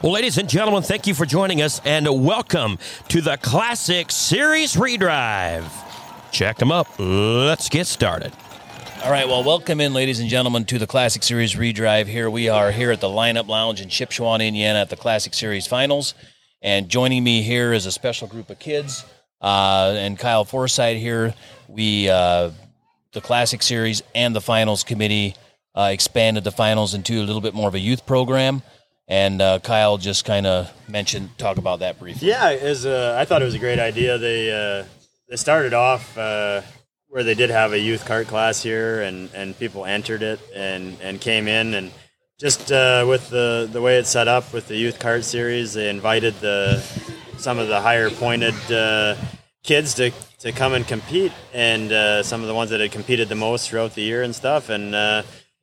Well, ladies and gentlemen, thank you for joining us and welcome to the Classic Series Redrive. Check them up. Let's get started. All right, well, welcome in, ladies and gentlemen, to the Classic Series Redrive. Here we are here at the Lineup Lounge in Shipshewana, Indiana at the Classic Series Finals. And joining me here is a special group of kids uh, and Kyle Forsyth here. We, uh, the Classic Series and the Finals Committee, uh, expanded the finals into a little bit more of a youth program. And uh, Kyle just kind of mentioned, talk about that briefly. Yeah, uh, I thought it was a great idea. They uh, they started off uh, where they did have a youth cart class here, and, and people entered it and, and came in, and just uh, with the, the way it's set up with the youth cart series, they invited the some of the higher pointed kids to, to come and compete, and some of the ones that had competed the most throughout the year and stuff, and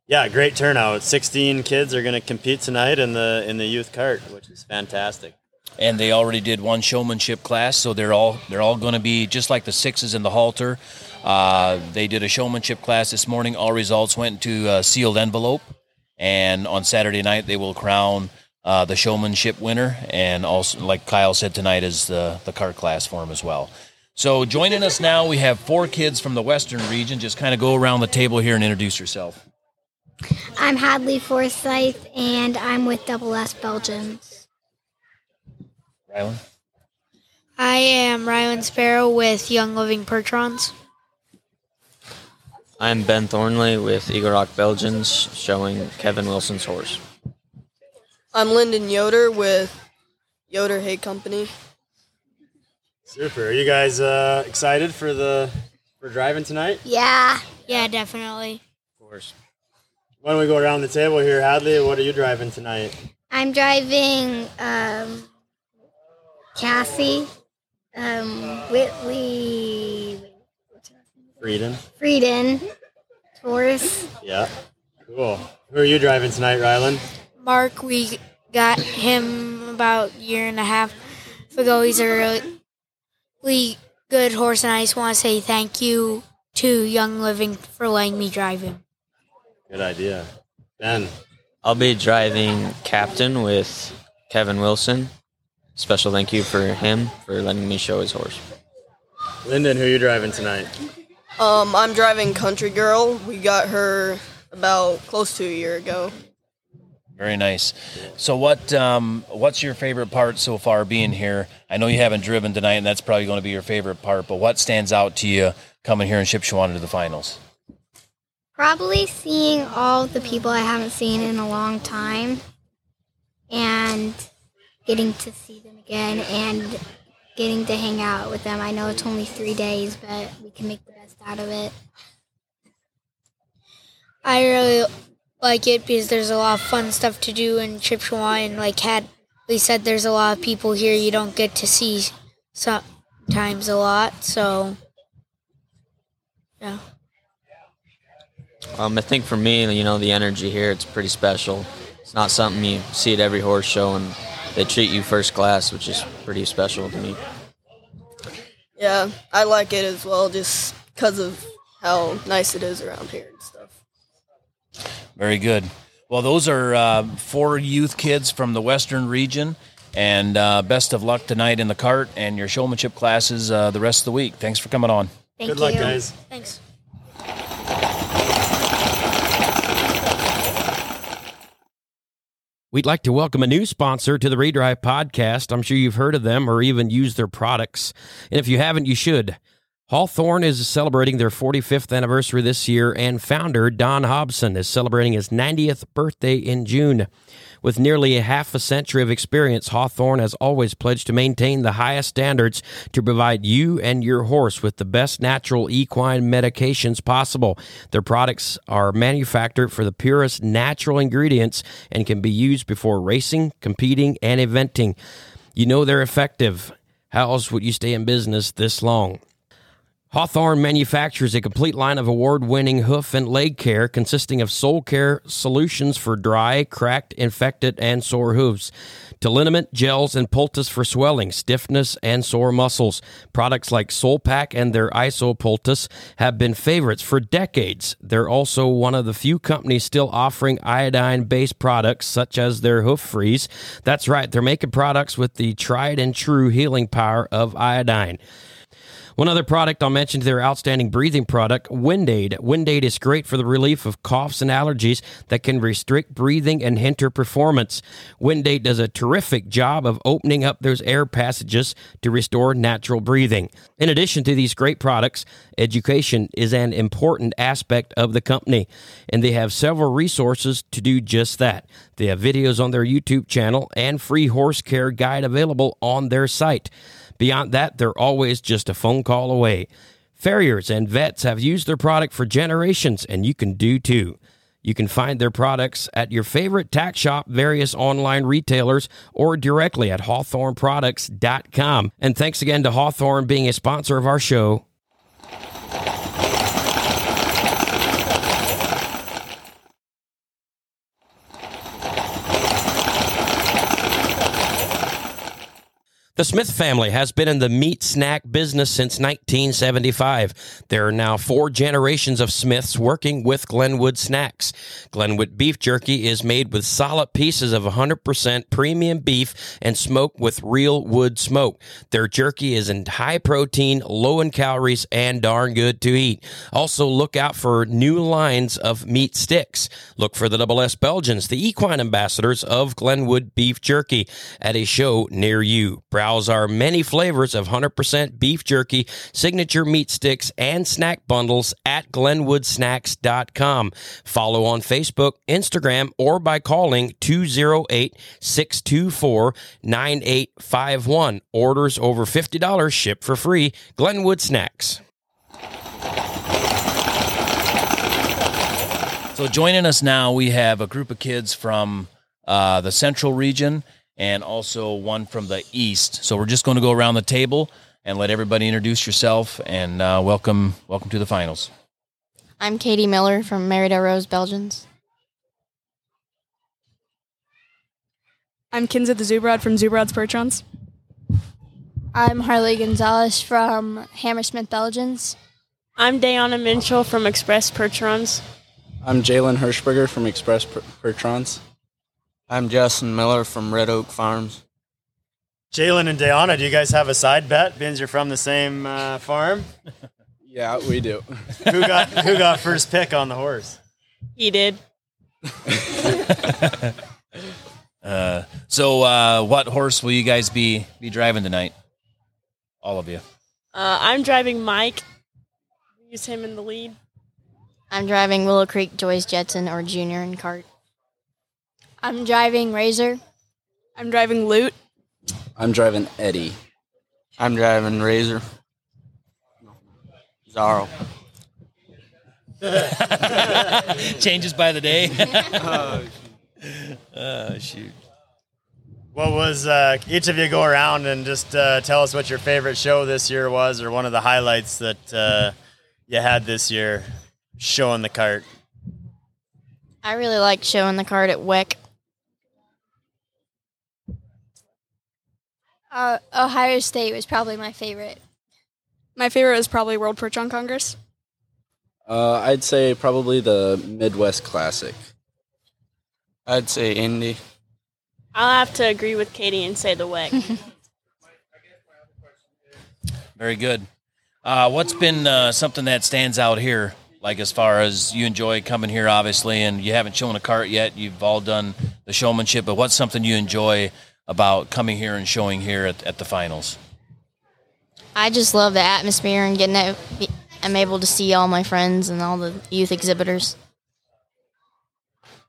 yeah, great turnout. 16 kids are going to compete tonight in the in the youth cart, which is fantastic. and they already did one showmanship class, so they're all they're all going to be just like the sixes in the halter. Uh, they did a showmanship class this morning. All results went to a sealed envelope, and on Saturday night they will crown uh, the showmanship winner, and also like Kyle said tonight is the the cart class for him as well. So joining us now, we have four kids from the Western region. Just kind of go around the table here and introduce yourself. I'm Hadley Forsyth, and I'm with Double S Belgians. Rylan. I am Rylan Sparrow with Young Living Percherons. I'm Ben Thornley with Eagle Rock Belgians, showing Kevin Wilson's horse. I'm Lyndon Yoder with Yoder Hay Company. Super. Are you guys uh, excited for the for driving tonight? Yeah, Yeah, definitely. Of course. Why don't we go around the table here, Hadley? What are you driving tonight? I'm driving um, Cassie, um, Whitley, Frieden. Frieden, Taurus. Yeah. Cool. Who are you driving tonight, Rylan? Mark, we got him about a year and a half ago. He's a really, really good horse, and I just want to say thank you to Young Living for letting me drive him. Good idea. Ben. I'll be driving captain with Kevin Wilson. Special thank you for him for letting me show his horse. Lyndon, who are you driving tonight? Um, I'm driving Country Girl. We got her about close to a year ago. Very nice. So, what um, what's your favorite part so far being here? I know you haven't driven tonight, and that's probably going to be your favorite part. But what stands out to you coming here in Shipshewana to the finals? Probably seeing all the people I haven't seen in a long time and getting to see them again and getting to hang out with them. I know it's only three days, but we can make the best out of it. I really like it because there's a lot of fun stuff to do in Chippewa, and like Hadley said, there's a lot of people here you don't get to see sometimes a lot. So, yeah. Um, I think for me, you know, the energy here, it's pretty special. It's not something you see at every horse show, and they treat you first class, which is pretty special to me. Yeah, I like it as well just because of how nice it is around here and stuff. Very good. Well, those are uh, four youth kids from the Western region, and uh, best of luck tonight in the cart and your showmanship classes uh, the rest of the week. Thanks for coming on. Thank Good you. luck, guys. Thanks. We'd like to welcome a new sponsor to the Redrive podcast. I'm sure you've heard of them or even used their products. And if you haven't, you should. Hawthorne is celebrating their 45th anniversary this year, and founder Don Hobson is celebrating his 90th birthday in June. With nearly a half a century of experience, Hawthorne has always pledged to maintain the highest standards to provide you and your horse with the best natural equine medications possible. Their products are manufactured for the purest natural ingredients and can be used before racing, competing, and eventing. You know they're effective. How else would you stay in business this long? Hawthorne manufactures a complete line of award winning hoof and leg care consisting of sole care solutions for dry, cracked, infected, and sore hooves to liniment, gels, and poultice for swelling, stiffness, and sore muscles. Products like Sole Pack and their Iso Poultice have been favorites for decades. They're also one of the few companies still offering iodine based products, such as their Hoof Freeze. That's right, they're making products with the tried and true healing power of iodine. One other product I'll mention their outstanding breathing product, Windaid. Windaid is great for the relief of coughs and allergies that can restrict breathing and hinder performance. Windaid does a terrific job of opening up those air passages to restore natural breathing. In addition to these great products, education is an important aspect of the company, and they have several resources to do just that. They have videos on their YouTube channel and free horse care guide available on their site. Beyond that, they're always just a phone call away. Farriers and vets have used their product for generations, and you can do too. You can find their products at your favorite tack shop, various online retailers, or directly at hawthorneproducts.com. And thanks again to Hawthorne being a sponsor of our show. The Smith family has been in the meat snack business since 1975. There are now four generations of Smiths working with Glennwood Snacks. Glennwood beef jerky is made with solid pieces of 100% premium beef and smoked with real wood smoke. Their jerky is in high protein, low in calories, and darn good to eat. Also, look out for new lines of meat sticks. Look for the Double S Belgians, the equine ambassadors of Glennwood beef jerky, at a show near you. Browse our many flavors of 100% beef jerky, signature meat sticks, and snack bundles at glennwoodsnacks.com. Follow on Facebook, Instagram, or by calling 208 624 9851. Orders over $50 ship for free. Glennwood Snacks. So joining us now, we have a group of kids from uh, the central region and also one from the east. So we're just going to go around the table and let everybody introduce yourself and uh, welcome welcome to the finals. I'm Katie Miller from Merida Rose Belgians. I'm Kinza the Zubrod from Zubrod's Percherons. I'm Harley Gonzalez from Hammersmith Belgians. I'm Dayana Minchell from Express Percherons. I'm Jalen Hirschberger from Express per- Percherons. I'm Justin Miller from Red Oak Farms. Jalen and Dayana, do you guys have a side bet? Being you're from the same uh, farm. Yeah, we do. who got who got first pick on the horse? He did. Uh, so, uh, what horse will you guys be be driving tonight? All of you. Uh, I'm driving Mike. Use him in the lead. I'm driving Willow Creek Joyce Jetson or Junior in cart. I'm driving Razor. I'm driving Loot. I'm driving Eddie. I'm driving Razor. Zaro. Changes by the day. oh, shoot. What was uh, each of you go around and just uh, tell us what your favorite show this year was, or one of the highlights that uh, you had this year showing the cart? I really liked showing the cart at WEC. Uh, Ohio State was probably my favorite. My favorite is probably World Percheron Congress. Uh, I'd say probably the Midwest Classic. I'd say Indy. I'll have to agree with Katie and say the WEC. Very good. Uh, what's been uh, something that stands out here? Like as far as you enjoy coming here, obviously, and you haven't shown a cart yet. You've all done the showmanship, but what's something you enjoy about coming here and showing here at, at the finals? I just love the atmosphere and getting out. I'm able to see all my friends and all the youth exhibitors.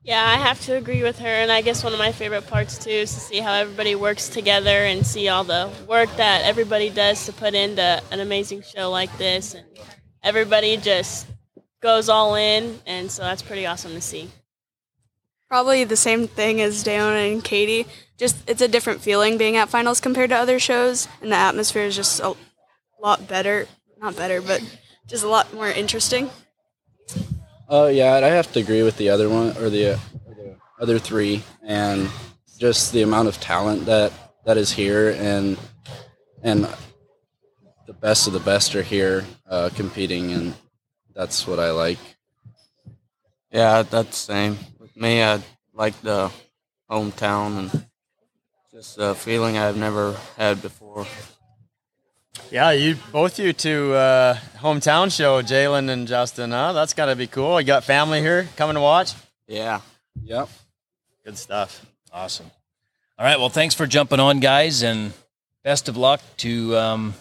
yeah, I have to agree with her, and I guess one of my favorite parts too is to see how everybody works together and see all the work that everybody does to put into an amazing show like this, and everybody just goes all in, and so that's pretty awesome to see. Probably the same thing as Dayana and Katie. Just it's a different feeling being at finals compared to other shows, and the atmosphere is just a lot better not better, but just a lot more interesting. Oh yeah, I have to agree with the other one or the, uh, the other three, and just the amount of talent that that is here, and and the best of the best are here uh, competing, and that's what I like. Yeah, that's the same. With me, I like the hometown and just a feeling I've never had before. Yeah, you both you two uh, hometown show, Jalen and Justin. Huh? That's got to be cool. You got family here coming to watch. Yeah. Yep. Good stuff. Awesome. All right. Well, thanks for jumping on, guys, and best of luck to um,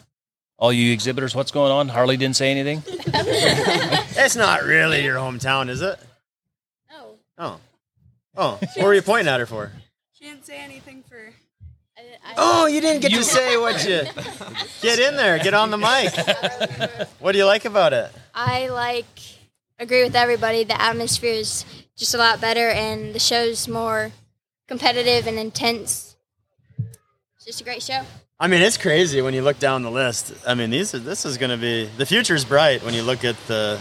all you exhibitors. What's going on? Harley didn't say anything. It's not really your hometown, is it? No. Oh. Oh. What were you pointing at her for? She didn't say anything for. Oh, you didn't get to say what you. Get in there. Get on the mic. What do you like about it? I like agree with everybody. The atmosphere is just a lot better, and the show's more competitive and intense. It's just a great show. I mean, it's crazy when you look down the list. I mean, these are, this is going to be the future's bright when you look at the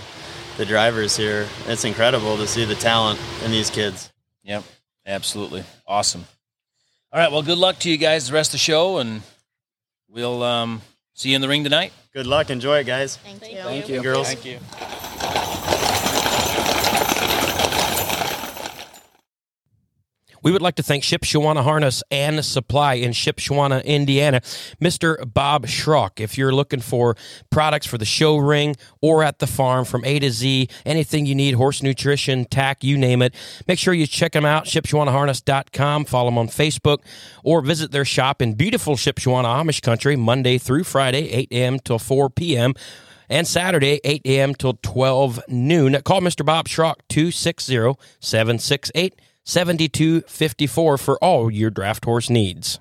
the drivers here. It's incredible to see the talent in these kids. Yep. Absolutely. Awesome. All right. Well, good luck to you guys the rest of the show, and we'll um, see you in the ring tonight. Good luck. Enjoy it, guys. Thank you. Thank you. Girls. Thank you. We would like to thank Shipshewana Harness and Supply in Shipshewana, Indiana. Mr. Bob Schrock, if you're looking for products for the show ring or at the farm from A to Z, anything you need, horse nutrition, tack, you name it, make sure you check them out, shipshewanaharness.com, follow them on Facebook, or visit their shop in beautiful Shipshewana Amish country, Monday through Friday, 8 a.m. till 4 p.m and Saturday, 8 a.m. till 12 noon. Call Mr. Bob Schrock, 260 768 7254 for all your draft horse needs.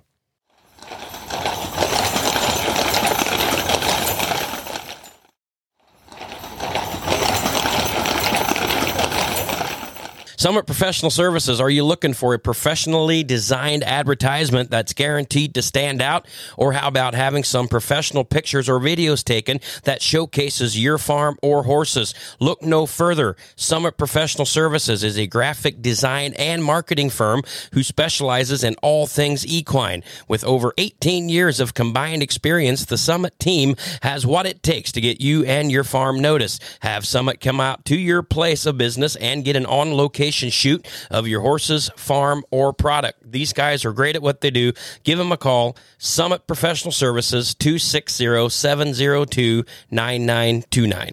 Summit Professional Services. Are you looking for a professionally designed advertisement that's guaranteed to stand out? Or how about having some professional pictures or videos taken that showcases your farm or horses? Look no further. Summit Professional Services is a graphic design and marketing firm who specializes in all things equine. With over 18 years of combined experience, the Summit team has what it takes to get you and your farm noticed. Have Summit come out to your place of business and get an on location shoot of your horse's farm or product. These guys are great at what they do. Give them a call. Summit Professional Services 260 702 9929.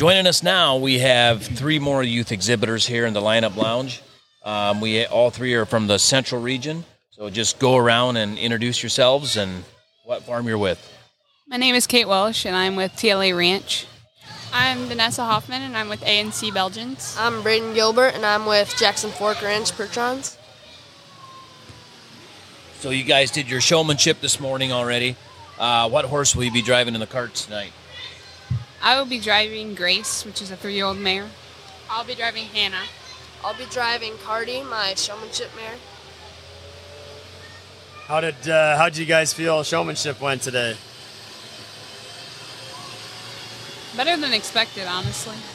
Joining us now, we have three more youth exhibitors here in the lineup lounge. Um, we all three are from the central region, so just go around and introduce yourselves and what farm you're with. My name is Kate Welsh, and I'm with TLA Ranch. I'm Vanessa Hoffman, and I'm with ANC Belgians. I'm Braden Gilbert, and I'm with Jackson Fork Ranch Percherons. So you guys did your showmanship this morning already. Uh, what horse will you be driving in the carts tonight? I will be driving Grace, which is a three-year-old mare. I'll be driving Hannah. I'll be driving Cardi, my showmanship mare. How did uh, how did you guys feel showmanship went today? Better than expected, honestly.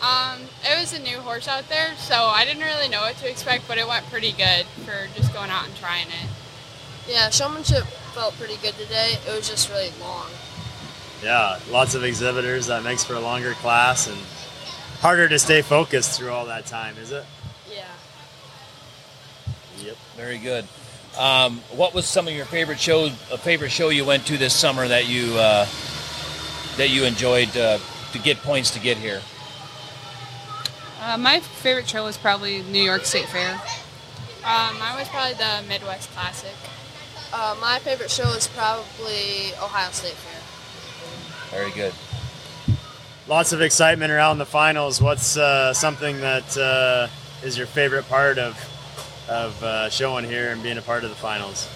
um, it was a new horse out there, so I didn't really know what to expect, but it went pretty good for just going out and trying it. Yeah, showmanship felt pretty good today. It was just really long. Yeah, lots of exhibitors. That makes for a longer class and harder to stay focused through all that time, is it? Yeah. Yep. Very good. Um, what was some of your favorite shows? A favorite show you went to this summer that you uh, that you enjoyed uh, to get points to get here? Uh, my favorite show was probably New York State Fair. Um, mine was probably the Midwest Classic. Uh, my favorite show is probably Ohio State Fair. Very good. Lots of excitement around the finals. What's uh, something that uh, is your favorite part of of uh, showing here and being a part of the finals?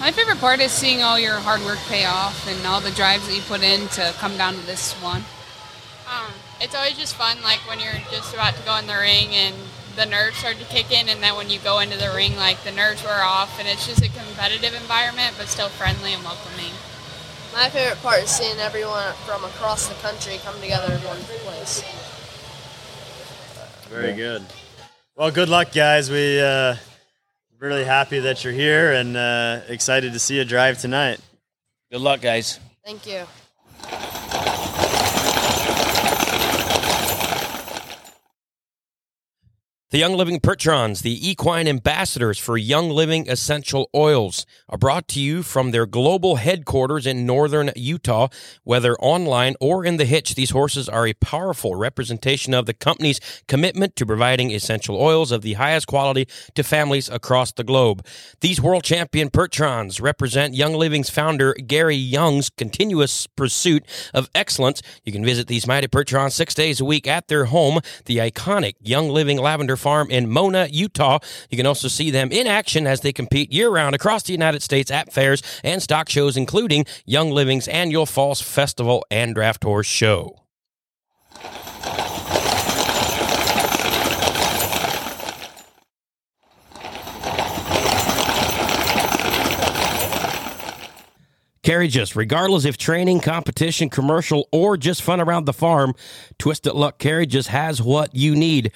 My favorite part is seeing all your hard work pay off and all the drives that you put in to come down to this one. Um, it's always just fun, like when you're just about to go in the ring and the nerves start to kick in, and then when you go into the ring, like the nerves wear off, and it's just a competitive environment, but still friendly and welcoming. My favorite part is seeing everyone from across the country come together in one place. Very good. Well, good luck, guys. We uh, really happy that you're here and uh, excited to see you drive tonight. Good luck, guys. Thank you. The Young Living Percherons, the equine ambassadors for Young Living Essential Oils, are brought to you from their global headquarters in northern Utah. Whether online or in the hitch, these horses are a powerful representation of the company's commitment to providing essential oils of the highest quality to families across the globe. These world champion Percherons represent Young Living's founder Gary Young's continuous pursuit of excellence. You can visit these mighty Percherons six days a week at their home, the iconic Young Living Lavender Farm in Mona, Utah. You can also see them in action as they compete year round across the United States at fairs and stock shows, including Young Living's annual Falls Festival and Draft Horse Show. Carriages, regardless if training, competition, commercial, or just fun around the farm, Twisted Luck Carriages has what you need.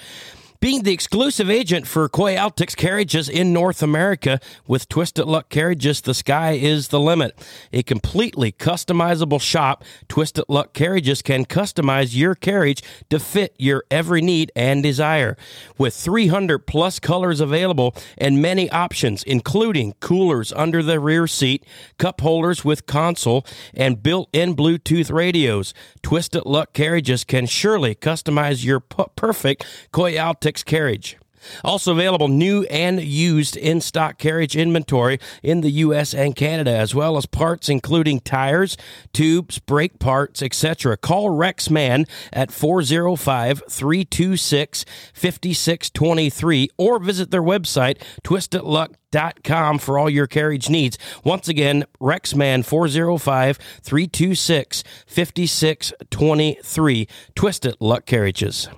Being the exclusive agent for Coy Altix Carriages in North America, with Twisted Luck Carriages, the sky is the limit. A completely customizable shop, Twisted Luck Carriages can customize your carriage to fit your every need and desire. With 300 plus colors available and many options, including coolers under the rear seat, cup holders with console, and built in Bluetooth radios, Twisted Luck Carriages can surely customize your pu- perfect Coy Altix carriage. Also available new and used in stock carriage inventory in the US and Canada, as well as parts including tires, tubes, brake parts, etc. Call Rex Man at 405 326 5623 or visit their website, twistedluck.com, for all your carriage needs. Once again, Rexman 405 326 5623. Twisted Luck Carriages.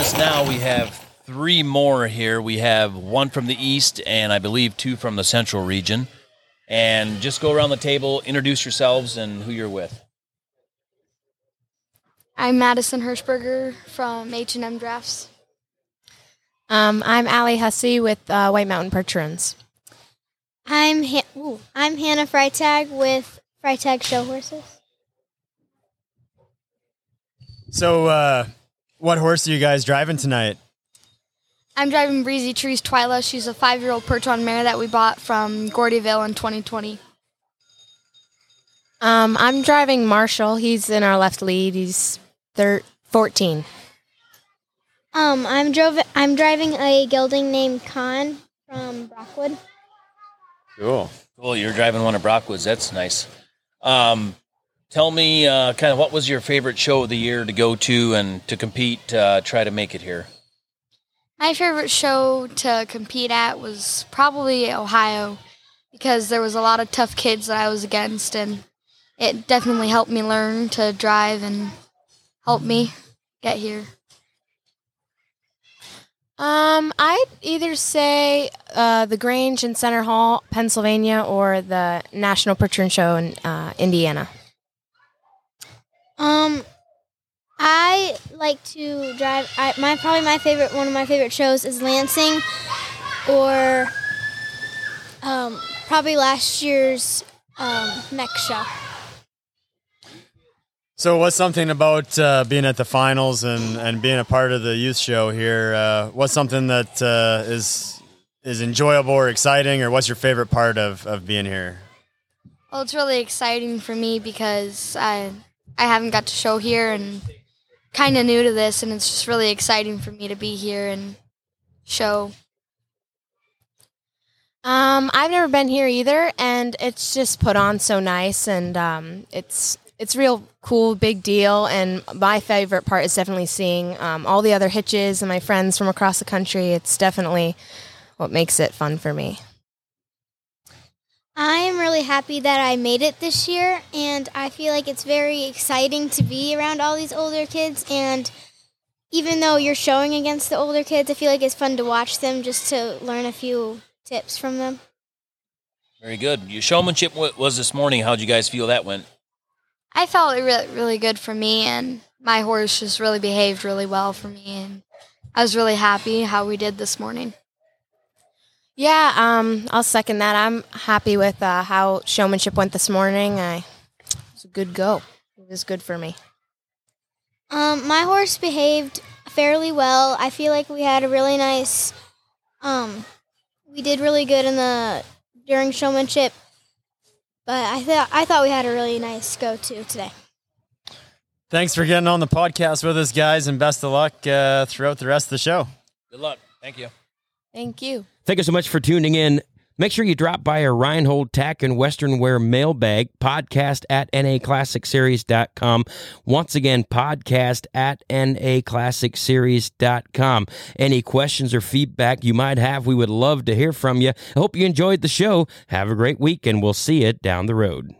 Us now we have three more here. We have one from the east and I believe two from the central region. And just go around the table, introduce yourselves and who you're with. I'm Madison Hirschberger from H&M Drafts. Um, I'm Allie Hussey with uh, White Mountain Percherons. I'm ha- ooh, I'm Hannah Freitag with Freitag Show Horses. So, uh, what horse are you guys driving tonight? I'm driving Breezy Trees Twyla. She's a five-year-old Percheron mare that we bought from Gordyville in 2020. Um, I'm driving Marshall. He's in our left lead. He's thir- 14. Um, I'm drove I'm driving a gelding named Khan from Brockwood. Cool. Cool. You're driving one of Brockwood's. That's nice. Um, tell me uh, kind of what was your favorite show of the year to go to and to compete, uh, try to make it here? My favorite show to compete at was probably Ohio because there was a lot of tough kids that I was against, and it definitely helped me learn to drive and help me get here. Um, I'd either say uh, the Grange in Centre Hall, Pennsylvania, or the National Percheron Show in uh, Indiana. Um, I like to drive. I, my probably my favorite one of my favorite shows is Lansing, or um, probably last year's um, Mech show. So, what's something about uh, being at the finals and, and being a part of the youth show here? Uh, what's something that uh, is is enjoyable or exciting, or what's your favorite part of, of being here? Well, it's really exciting for me because I I haven't got to show here and kind of new to this, and it's just really exciting for me to be here and show. Um, I've never been here either, and it's just put on so nice, and um, it's it's real cool, big deal. And my favorite part is definitely seeing um, all the other hitches and my friends from across the country. It's definitely what makes it fun for me. I am really happy that I made it this year, and I feel like it's very exciting to be around all these older kids and even though you're showing against the older kids, I feel like it's fun to watch them just to learn a few tips from them. Very good. Your showmanship was this morning. How'd you guys feel that went? I felt it really, really good for me, and my horse just really behaved really well for me, and I was really happy how we did this morning. Yeah, um, I'll second that. I'm happy with uh, how showmanship went this morning. I it was a good go. It was good for me. Um, my horse behaved fairly well. I feel like we had a really nice. Um, we did really good in the during showmanship, but I thought I thought we had a really nice go to today. Thanks for getting on the podcast with us, guys, and best of luck uh, throughout the rest of the show. Good luck. Thank you. Thank you. Thank you so much for tuning in. Make sure you drop by our Reinhold Tack and Western Wear mailbag podcast at naclassicseries.com. Once again, podcast at naclassicseries.com. Any questions or feedback you might have, we would love to hear from you. I hope you enjoyed the show. Have a great week, and we'll see you down the road.